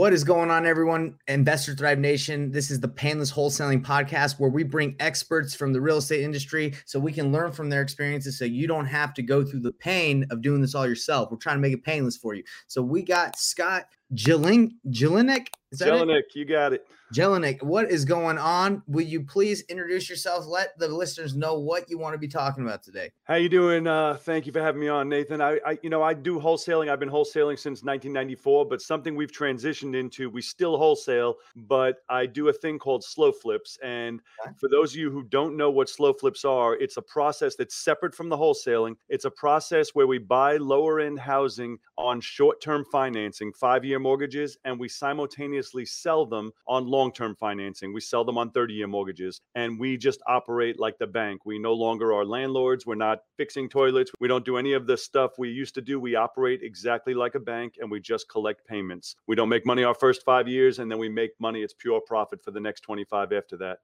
What is going on, everyone? Investor Thrive Nation. This is the Payneless Wholesaling Podcast where we bring experts from the real estate industry so we can learn from their experiences so you don't have to go through the pain of doing this all yourself. We're trying to make it painless for you. So we got Scott Jelinek. Jelinek? You got it. Jelinek, what is going on? Will you please introduce yourself? Let the listeners know what you want to be talking about today. How you doing? Uh, thank you for having me on, Nathan. I, I, you know, I do wholesaling. I've been wholesaling since 1994, but something we've transitioned into. We still wholesale, but I do a thing called slow flips. And okay. for those of you who don't know what slow flips are, it's a process that's separate from the wholesaling. It's a process where we buy lower end housing on short term financing, five year mortgages, and we simultaneously sell them on long long term financing. We sell them on 30 year mortgages and we just operate like the bank. We no longer are landlords. We're not fixing toilets. We don't do any of the stuff we used to do. We operate exactly like a bank and we just collect payments. We don't make money our first five years and then we make money. It's pure profit for the next 25 after that.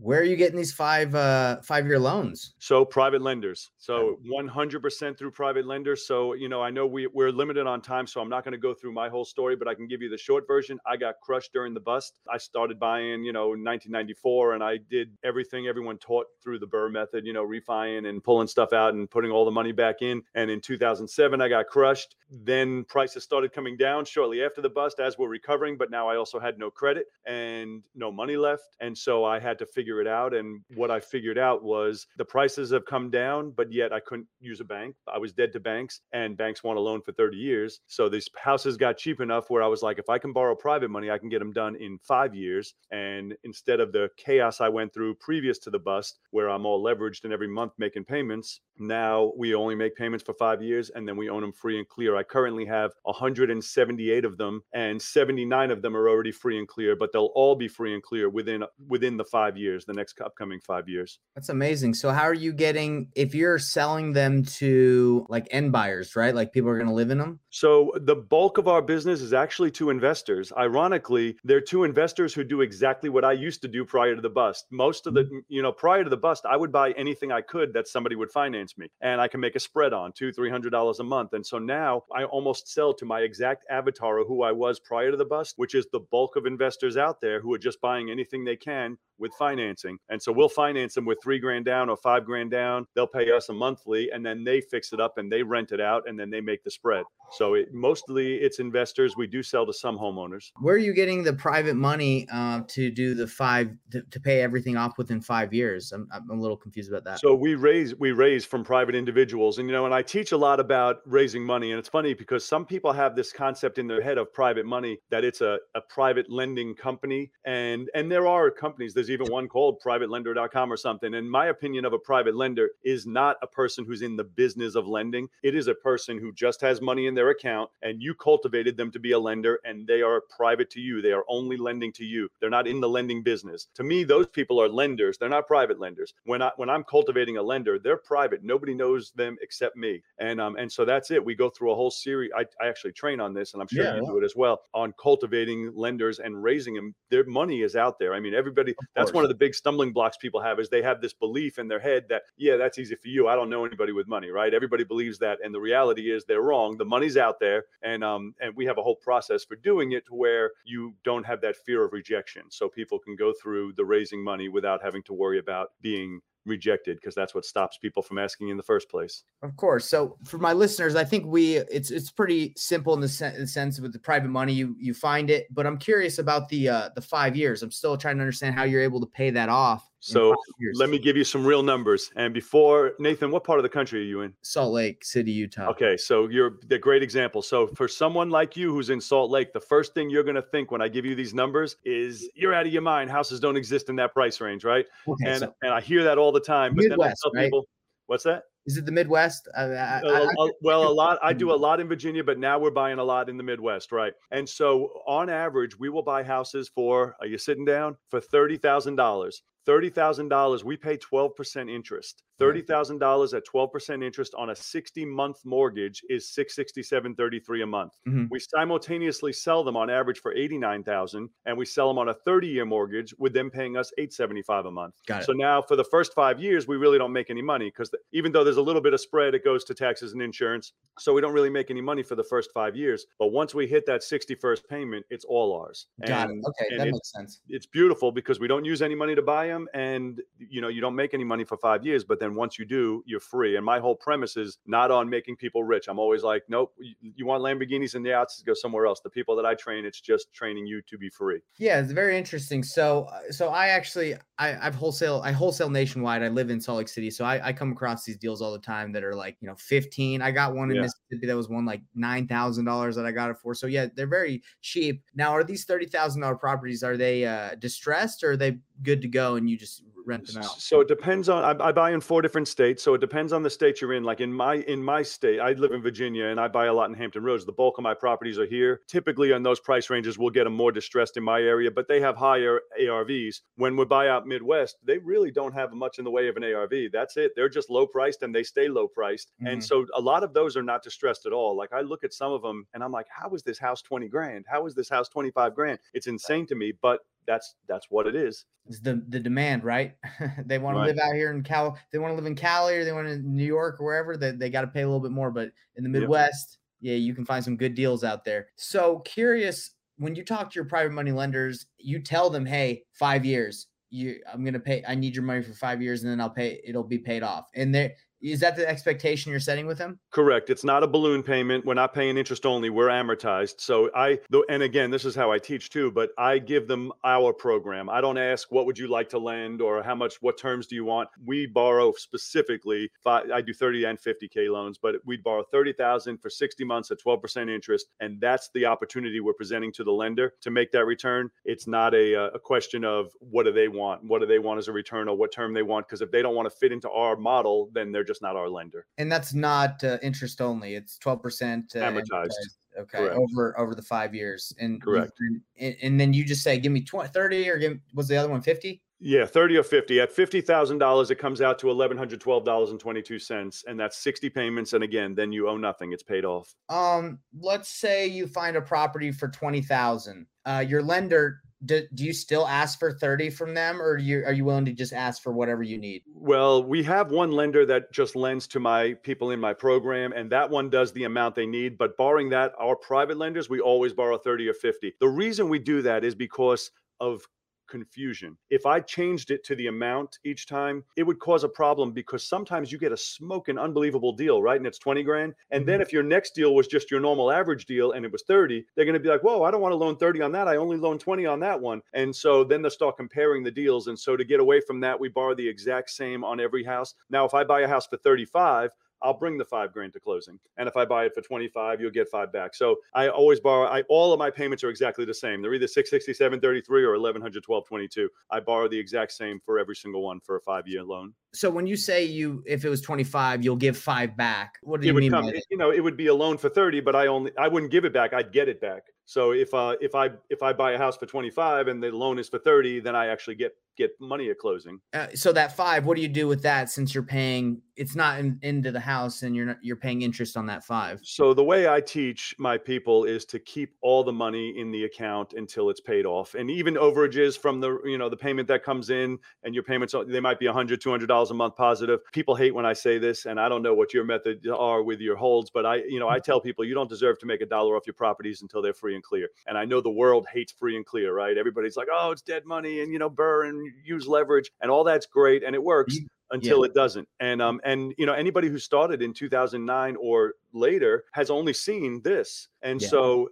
Where are you getting these five uh five year loans? So private lenders. So 100% through private lenders. So you know, I know we we're limited on time, so I'm not going to go through my whole story, but I can give you the short version. I got crushed during the bust. I started buying, you know, 1994, and I did everything everyone taught through the BRRRR method. You know, refining and pulling stuff out and putting all the money back in. And in 2007, I got crushed. Then prices started coming down shortly after the bust as we're recovering, but now I also had no credit and no money left, and so I had to figure figure it out. And what I figured out was the prices have come down, but yet I couldn't use a bank. I was dead to banks, and banks want a loan for 30 years. So these houses got cheap enough where I was like, if I can borrow private money, I can get them done in five years. And instead of the chaos I went through previous to the bust, where I'm all leveraged and every month making payments, now we only make payments for five years and then we own them free and clear. I currently have 178 of them, and 79 of them are already free and clear, but they'll all be free and clear within within the five years, the next upcoming five years. That's amazing. So how are you getting if you're selling them to like end buyers, right? Like people are going to live in them? So the bulk of our business is actually to investors. Ironically, they're two investors who do exactly what I used to do prior to the bust. Most of the, mm-hmm. you know, prior to the bust, I would buy anything I could that somebody would finance me and I can make a spread on two, three hundred dollars a month. And so now I almost sell to my exact avatar of who I was prior to the bust, which is the bulk of investors out there who are just buying anything they can with financing. And so we'll finance them with three grand down or five grand down. They'll pay us a monthly and then they fix it up and they rent it out and then they make the spread. So it, mostly it's investors. We do sell to some homeowners. Where are you getting the private money uh, to do the five to, to, pay everything off within five years? I'm, I'm a little confused about that. So we raise we raise from private individuals, and you know, and I teach a lot about raising money. And it's funny because some people have this concept in their head of private money that it's a, a private lending company, and and there are companies. There's even one called PrivateLender.com or something. And my opinion of a private lender is not a person who's in the business of lending. It is a person who just has money in their account and you cultivated them to be a lender and they are private to you. They are only lending to you. They're not in the lending business. To me, those people are lenders. They're not private lenders. When I when I'm cultivating a lender, they're private. Nobody knows them except me. And um and so that's it. We go through a whole series. I, I actually train on this and I'm sure yeah, you do it as well on cultivating lenders and raising them. Their money is out there. I mean, everybody that's one of the big stumbling blocks people have is they have this belief in their head that, yeah, that's easy for you. I don't know anybody with money, right? Everybody believes that. And the reality is they're wrong. The money's out there. And um, and we have a whole process for doing it to where you don't have that fear of rejection. So people can go through the raising money without having to worry about being rejected because that's what stops people from asking in the first place. Of course. So for my listeners, I think we it's it's pretty simple in the, sen- in the sense with the private money you you find it, but I'm curious about the uh the 5 years. I'm still trying to understand how you're able to pay that off so let me give you some real numbers. And before Nathan, what part of the country are you in? Salt Lake City, Utah. Okay, so you're the great example. So for someone like you who's in Salt Lake, the first thing you're going to think when I give you these numbers is you're out of your mind. Houses don't exist in that price range, right? Okay, and so and I hear that all the time. But Midwest, then I tell people, right? what's that? Is it the Midwest? I, I, I, well, a lot. I do a lot in Virginia, but now we're buying a lot in the Midwest, right? And so, on average, we will buy houses for. Are you sitting down for thirty thousand dollars? $30,000, we pay 12% interest. $30,000 at 12% interest on a 60 month mortgage is 667.33 a month. Mm-hmm. We simultaneously sell them on average for 89,000 and we sell them on a 30 year mortgage with them paying us 875 a month. So now for the first 5 years we really don't make any money cuz even though there's a little bit of spread it goes to taxes and insurance. So we don't really make any money for the first 5 years, but once we hit that 61st payment it's all ours. Got and, it. Okay, that makes sense. It's beautiful because we don't use any money to buy them and you know you don't make any money for 5 years but then once you do, you're free. And my whole premise is not on making people rich. I'm always like, nope, you want Lamborghinis and yachts, go somewhere else. The people that I train, it's just training you to be free. Yeah, it's very interesting. So, uh, so I actually, I, I've wholesale, I wholesale nationwide. I live in Salt Lake City, so I, I come across these deals all the time that are like, you know, 15. I got one in yeah. Mississippi that was one like nine thousand dollars that I got it for. So yeah, they're very cheap. Now, are these thirty thousand dollar properties? Are they uh, distressed or are they good to go and you just rent them out? So it depends on. I, I, buy in four different states, so it depends on the state you're in. Like in my in my state, I live in Virginia, and I buy a lot in Hampton Roads. The bulk of my properties are here. Typically, on those price ranges, we'll get them more distressed in my area, but they have higher ARVs. When we buy out Midwest, they really don't have much in the way of an ARV. That's it. They're just low priced, and they stay low priced. Mm-hmm. And so a lot of those are not distressed at all. Like I look at some of them, and I'm like, how is this house twenty grand? How is this house twenty five grand? It's insane to me, but that's that's what it is. It's the the demand, right? they want right. to live out here in Cal. They want to live in Cali or they want to New York or wherever. They they got to pay a little bit more. But in the Midwest, yeah, you can find some good deals out there. So curious when you talk to your private money lenders, you tell them, hey, five years. You, I'm gonna pay. I need your money for five years, and then I'll pay. It'll be paid off. And they is that the expectation you're setting with them? Correct. It's not a balloon payment. We're not paying interest only. We're amortized. So I, and again, this is how I teach too. But I give them our program. I don't ask what would you like to lend or how much, what terms do you want. We borrow specifically. I do 30 and 50k loans, but we'd borrow 30,000 for 60 months at 12% interest, and that's the opportunity we're presenting to the lender to make that return. It's not a uh, a question of what do they want, what do they want as a return, or what term they want. Because if they don't want to fit into our model, then they're just not our lender. And that's not uh, interest only; it's twelve percent uh, amortized. Okay, Correct. over over the five years, and Correct. And, and then you just say, "Give me 20, 30 or give was the other one 50? Yeah, 30 or 50. At $50,000, it comes out to $1,112.22. And that's 60 payments. And again, then you owe nothing. It's paid off. Um, let's say you find a property for 20,000. Uh, your lender do, do you still ask for 30 from them or you, are you willing to just ask for whatever you need? Well we have one lender that just lends to my people in my program and that one does the amount they need but barring that our private lenders we always borrow 30 or 50 the reason we do that is because of confusion. If I changed it to the amount each time, it would cause a problem because sometimes you get a smoking unbelievable deal, right? And it's 20 grand. And then mm-hmm. if your next deal was just your normal average deal and it was 30, they're going to be like, whoa, I don't want to loan 30 on that. I only loan 20 on that one. And so then they'll start comparing the deals. And so to get away from that, we borrow the exact same on every house. Now, if I buy a house for 35, I'll bring the five grand to closing. And if I buy it for 25, you'll get five back. So I always borrow, I, all of my payments are exactly the same. They're either 667.33 or 1112.22. I borrow the exact same for every single one for a five year loan. So when you say you, if it was 25, you'll give five back. What do you mean? Come, you know, it would be a loan for 30, but I only, I wouldn't give it back. I'd get it back. So if uh if I if I buy a house for 25 and the loan is for 30, then I actually get get money at closing. Uh, so that 5, what do you do with that since you're paying it's not in, into the house and you're not you're paying interest on that 5? So the way I teach my people is to keep all the money in the account until it's paid off. And even overages from the you know the payment that comes in and your payments they might be 100 200 dollars a month positive. People hate when I say this and I don't know what your methods are with your holds, but I you know I tell people you don't deserve to make a dollar off your properties until they're free and clear. And I know the world hates free and clear, right? Everybody's like, oh, it's dead money and, you know, BRRRR and use leverage and all that's great and it works until yeah. it doesn't. And um and you know anybody who started in 2009 or later has only seen this. And yeah. so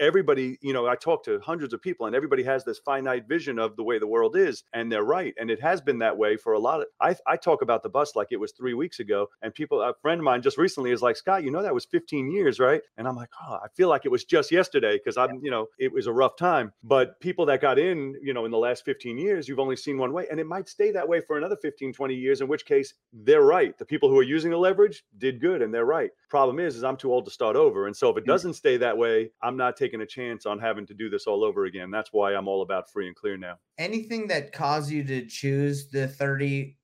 everybody, you know, I talk to hundreds of people and everybody has this finite vision of the way the world is. And they're right. And it has been that way for a lot of, I, I talk about the bus like it was three weeks ago. And people, a friend of mine just recently is like, Scott, you know, that was 15 years, right? And I'm like, oh, I feel like it was just yesterday because I'm, yeah. you know, it was a rough time. But people that got in, you know, in the last 15 years, you've only seen one way. And it might stay that way for another 15, 20 years, in which case they're right. The people who are using the leverage did good and they're right. Problem is, is I'm too old to start over. And so if it mm. doesn't stay that way, I'm not taking a chance on having to do this all over again. That's why I'm all about free and clear now. Anything that caused you to choose the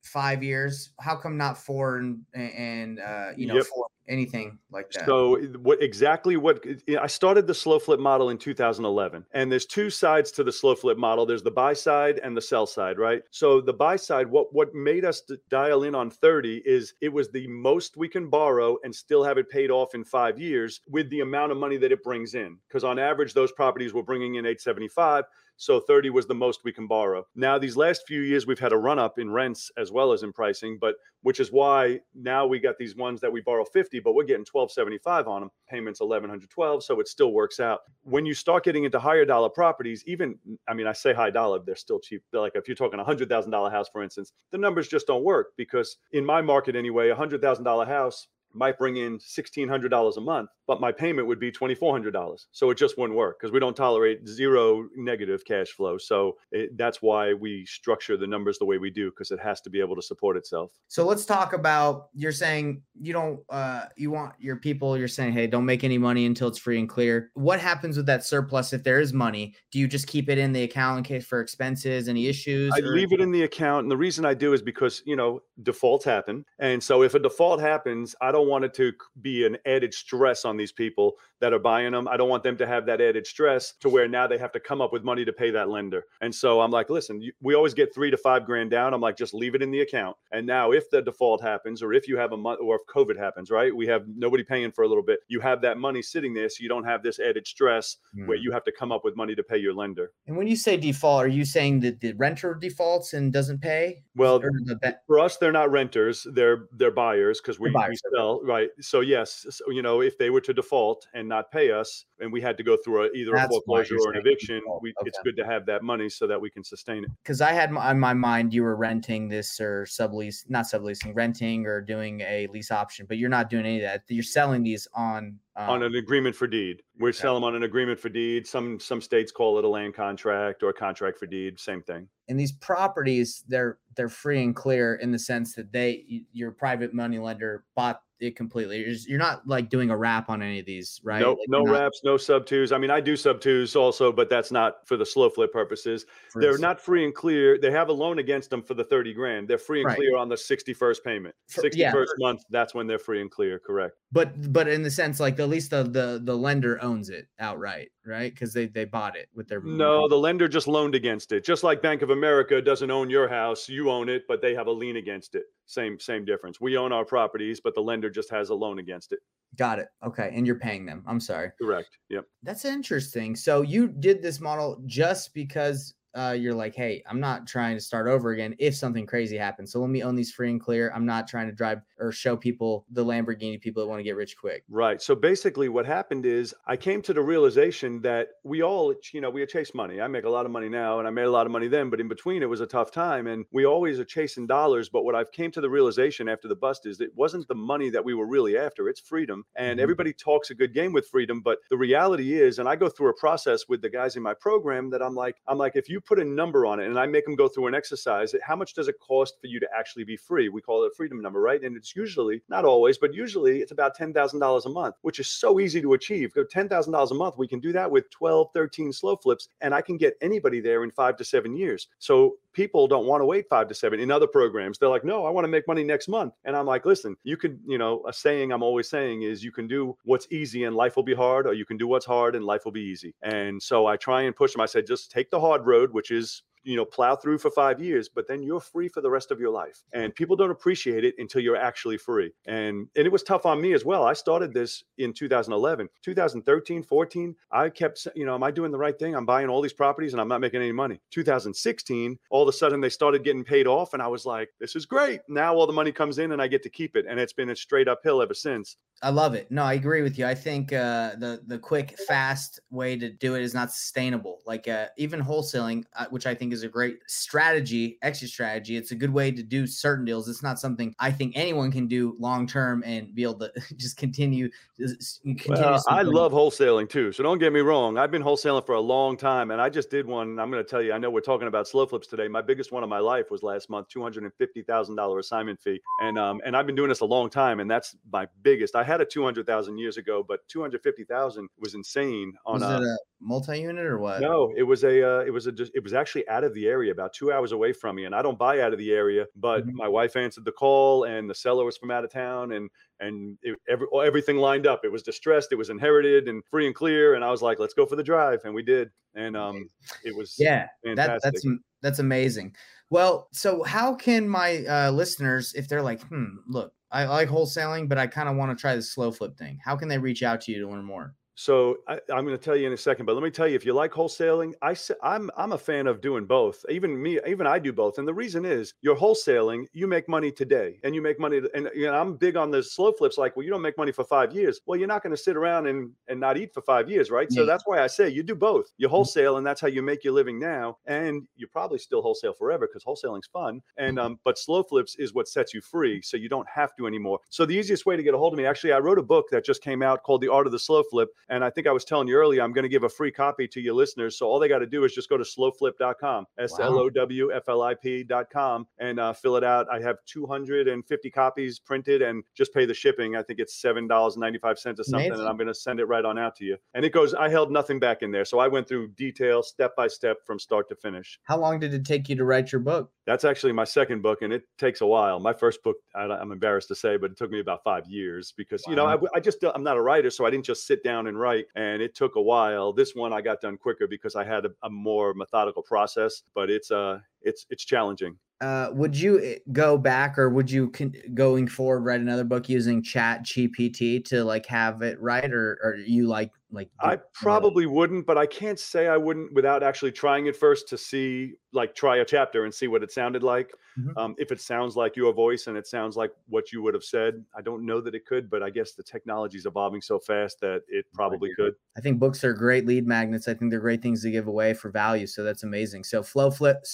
35 years? How come not four and and uh, you know yep. four anything like that. So what exactly what I started the slow flip model in 2011 and there's two sides to the slow flip model. There's the buy side and the sell side, right? So the buy side what what made us dial in on 30 is it was the most we can borrow and still have it paid off in 5 years with the amount of money that it brings in because on average those properties were bringing in 875 so 30 was the most we can borrow. Now, these last few years, we've had a run up in rents as well as in pricing, but which is why now we got these ones that we borrow 50, but we're getting 1275 on them. Payments 1112, so it still works out. When you start getting into higher dollar properties, even I mean, I say high dollar, they're still cheap. They're like if you're talking a hundred thousand dollar house, for instance, the numbers just don't work because in my market anyway, a hundred thousand dollar house might bring in $1,600 a month, but my payment would be $2,400. So it just wouldn't work because we don't tolerate zero negative cash flow. So it, that's why we structure the numbers the way we do because it has to be able to support itself. So let's talk about you're saying you don't, uh, you want your people, you're saying, hey, don't make any money until it's free and clear. What happens with that surplus if there is money? Do you just keep it in the account in case for expenses, any issues? I or- leave it in the account. And the reason I do is because, you know, defaults happen. And so if a default happens, I don't don't want it to be an added stress on these people that are buying them. I don't want them to have that added stress to where now they have to come up with money to pay that lender. And so I'm like, listen, you, we always get three to five grand down. I'm like, just leave it in the account. And now if the default happens, or if you have a month, or if COVID happens, right? We have nobody paying for a little bit. You have that money sitting there, so you don't have this added stress mm. where hmm. you have to come up with money to pay your lender. And when you say default, are you saying that the renter defaults and doesn't pay? Well, the for us, they're not renters; they're they're buyers because we, we sell right. So yes, so, you know, if they were to default and not pay us, and we had to go through a, either That's a foreclosure or an eviction, we, okay. it's good to have that money so that we can sustain it. Because I had on my mind you were renting this or sublease, not subleasing, renting or doing a lease option, but you're not doing any of that. You're selling these on um, on an agreement for deed. We okay. sell them on an agreement for deed. Some some states call it a land contract or a contract for deed. Same thing. And these properties, they're they're free and clear in the sense that they your private money lender bought it completely. You're, you're, not like doing a wrap on any of these, right? Nope, like no not... wraps, no sub twos. I mean, I do sub twos also, but that's not for the slow flip purposes. For They're not free and clear. They have a loan against them for the 30 grand. They're free and right. clear on the 61st payment. 61st yeah. month, that's when they're free and clear, correct. But but in the sense like at least the the, the lender owns it outright, right? Because they, they bought it with their No, the lender just loaned against it. Just like Bank of America doesn't own your house, you own it, but they have a lien against it. Same same difference. We own our properties, but the lender just has a loan against it. Got it. Okay. And you're paying them. I'm sorry. Correct. Yep. That's interesting. So you did this model just because uh, you're like, hey, I'm not trying to start over again if something crazy happens. So let me own these free and clear. I'm not trying to drive or show people the Lamborghini people that want to get rich quick. Right. So basically, what happened is I came to the realization that we all, you know, we chase money. I make a lot of money now, and I made a lot of money then, but in between, it was a tough time, and we always are chasing dollars. But what I've came to the realization after the bust is it wasn't the money that we were really after. It's freedom, and mm-hmm. everybody talks a good game with freedom, but the reality is, and I go through a process with the guys in my program that I'm like, I'm like, if you put a number on it and I make them go through an exercise, how much does it cost for you to actually be free? We call it a freedom number, right? And it's usually, not always, but usually it's about $10,000 a month, which is so easy to achieve. Go $10,000 a month, we can do that with 12, 13 slow flips, and I can get anybody there in five to seven years. So people don't want to wait five to seven in other programs. They're like, no, I want to make money next month. And I'm like, listen, you can you know, a saying I'm always saying is you can do what's easy and life will be hard, or you can do what's hard and life will be easy. And so I try and push them. I said, just take the hard road, which is you know plow through for five years but then you're free for the rest of your life. And people don't appreciate it until you're actually free. And and it was tough on me as well. I started this in 2011 2013 14 i kept you know am i doing the right thing? I'm buying all these properties and i'm not making any money. 2016 all of a sudden they started getting paid off and i was like this is great. Now all the money comes in and i get to keep it and it's been a straight uphill ever since. I love it. No, I agree with you. I think uh, the the quick, fast way to do it is not sustainable. Like uh, even wholesaling, uh, which I think is is a great strategy, exit strategy. It's a good way to do certain deals. It's not something I think anyone can do long term and be able to just continue. Well, I love wholesaling too. So don't get me wrong. I've been wholesaling for a long time, and I just did one. I'm going to tell you. I know we're talking about slow flips today. My biggest one of my life was last month, two hundred and fifty thousand dollar assignment fee, and um, and I've been doing this a long time, and that's my biggest. I had a two hundred thousand years ago, but two hundred fifty thousand was insane. On was a, it a multi-unit or what? No, it was a uh, it was a it was actually out of the area, about two hours away from me, and I don't buy out of the area. But mm-hmm. my wife answered the call, and the seller was from out of town, and and it, every, everything lined up. It was distressed, it was inherited, and free and clear. And I was like, let's go for the drive, and we did. And um, it was yeah, that, that's that's amazing. Well, so how can my uh, listeners, if they're like, hmm, look, I like wholesaling, but I kind of want to try the slow flip thing. How can they reach out to you to learn more? So I, am going to tell you in a second, but let me tell you, if you like wholesaling, I I'm I'm a fan of doing both. Even me, even I do both, and the reason is you're wholesaling, you make money today, and you make money. And you know, I'm big on the slow flips. Like, well, you don't make money for five years. Well, you're not going to sit around and and not eat for five years, right? Yeah. So that's why I say you do both. You mm-hmm. wholesale, and that's how you make your living now, and you probably still wholesale forever because wholesaling's fun. And mm-hmm. um, but slow flips is what sets you free, so you don't have to anymore. So the easiest way to get a hold of me, actually, I wrote a book that just came out called The Art of the Slow Flip, and I think I was telling you earlier, I'm going to give a free copy to your listeners. So all they got to do is just go to slowflip.com, S L O W F L I P.com, and uh, fill it out. I have 250 copies printed and just pay the shipping. I think it's $7.95 or something. Amazing. And I'm going to send it right on out to you. And it goes, I held nothing back in there. So I went through detail, step by step from start to finish. How long did it take you to write your book? That's actually my second book, and it takes a while. My first book, I, am embarrassed to say, but it took me about five years because, wow. you know, I, I just, I'm not a writer. So I didn't just sit down and write. And it took a while. This one I got done quicker because I had a, a more methodical process, but it's uh it's it's challenging. Uh, would you eh, go back or would you con- going forward write another book using ChatGPT to like have it right or, or you like like I probably wouldn't, but I can't say I wouldn't without actually trying it first to see, like, try a chapter and see what it sounded like. Mm-hmm. Um, if it sounds like your voice and it sounds like what you would have said, I don't know that it could, but I guess the technology is evolving so fast that it probably could. I think books are great lead magnets. I think they're great things to give away for value. So that's amazing. So flowflip,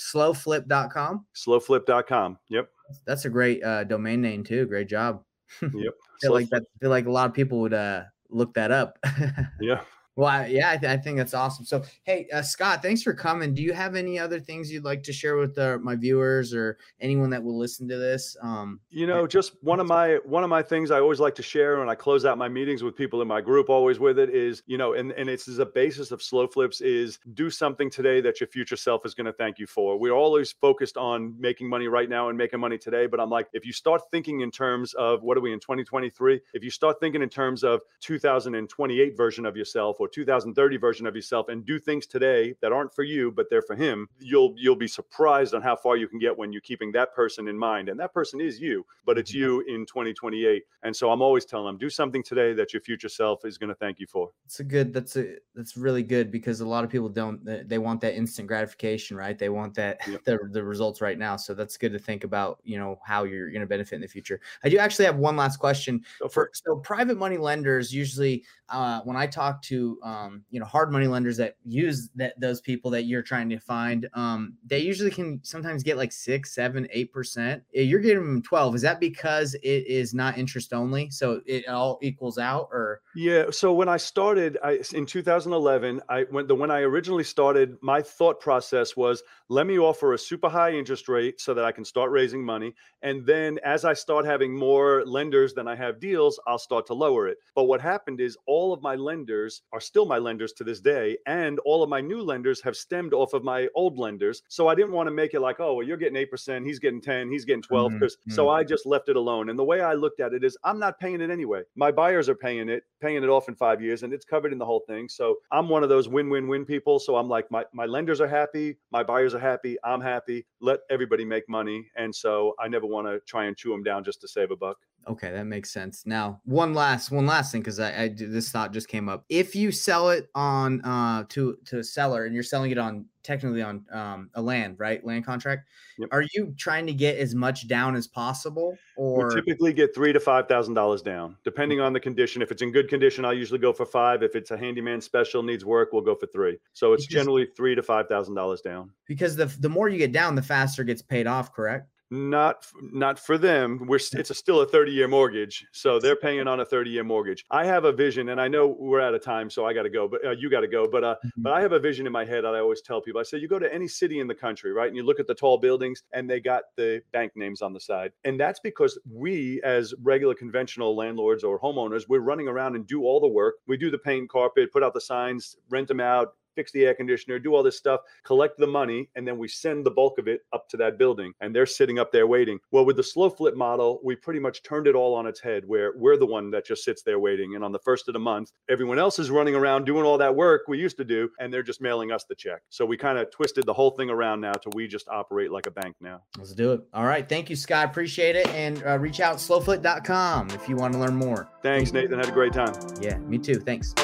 slowflip.com. Slowflip.com. Yep. That's a great uh, domain name too. Great job. Yep. I feel like that. I feel like a lot of people would uh, look that up. yeah. Well, yeah, I, th- I, think that's awesome. So, hey, uh, Scott, thanks for coming. Do you have any other things you'd like to share with uh, my viewers or anyone that will listen to this? Um, you know, just one of my one of my things I always like to share when I close out my meetings with people in my group, always with it is, you know, and and it's a basis of slow flips is do something today that your future self is going to thank you for. We're always focused on making money right now and making money today, but I'm like, if you start thinking in terms of what are we in 2023? If you start thinking in terms of 2028 version of yourself or 2030 version of yourself and do things today that aren't for you but they're for him you'll you'll be surprised on how far you can get when you're keeping that person in mind. And that person is you but it's mm-hmm. you in 2028 and so i'm always telling them do something today that your future self is going to thank you for. It's a good that's a that's really good because a lot of people don't they want that instant gratification right? They want that yep. the, the results right now. So that's good to think about you know how you're going to benefit in the future. I do actually have one last question. For so private money lenders usually uh, when I talk to um, you know hard money lenders that use that those people that you're trying to find, um, they usually can sometimes get like six, seven, eight percent. You're getting them twelve. Is that because it is not interest only, so it all equals out, or? Yeah. So when I started I, in 2011, I went the when I originally started, my thought process was let me offer a super high interest rate so that I can start raising money, and then as I start having more lenders than I have deals, I'll start to lower it. But what happened is all of my lenders are still my lenders to this day. And all of my new lenders have stemmed off of my old lenders. So I didn't want to make it like, oh, well, you're getting 8%, he's getting 10, he's getting 12. Because mm-hmm. so I just left it alone. And the way I looked at it is I'm not paying it anyway. My buyers are paying it, paying it off in five years, and it's covered in the whole thing. So I'm one of those win-win-win people. So I'm like, my, my lenders are happy, my buyers are happy, I'm happy. Let everybody make money. And so I never want to try and chew them down just to save a buck. Okay, that makes sense. Now, one last one last thing because I, I this thought just came up. If you sell it on uh to to a seller and you're selling it on technically on um a land, right? Land contract. Yep. Are you trying to get as much down as possible or we typically get three to five thousand dollars down, depending on the condition. If it's in good condition, I'll usually go for five. If it's a handyman special needs work, we'll go for three. So it's Because- generally three to five thousand dollars down. because the the more you get down, the faster it gets paid off, correct? Not not for them. We're it's a, still a 30 year mortgage, so they're paying on a 30 year mortgage. I have a vision, and I know we're out of time, so I got to go. But uh, you got to go. But uh, but I have a vision in my head that I always tell people. I say you go to any city in the country, right, and you look at the tall buildings, and they got the bank names on the side, and that's because we, as regular conventional landlords or homeowners, we're running around and do all the work. We do the paint, carpet, put out the signs, rent them out, fix the air conditioner, do all this stuff, collect the money, and then we send the bulk of it up to that building. And they're sitting up there waiting. Well, with the slow flip model, we pretty much turned it all on its head where we're the one that just sits there waiting. And on the first of the month, everyone else is running around doing all that work we used to do, and they're just mailing us the check. So we kind of twisted the whole thing around now to we just operate like a bank now. Let's do it. All right. Thank you, Scott. Appreciate it. And uh, reach out slowflip.com if you want to learn more. Thanks, Nathan. Had a great time. Yeah, me too. Thanks.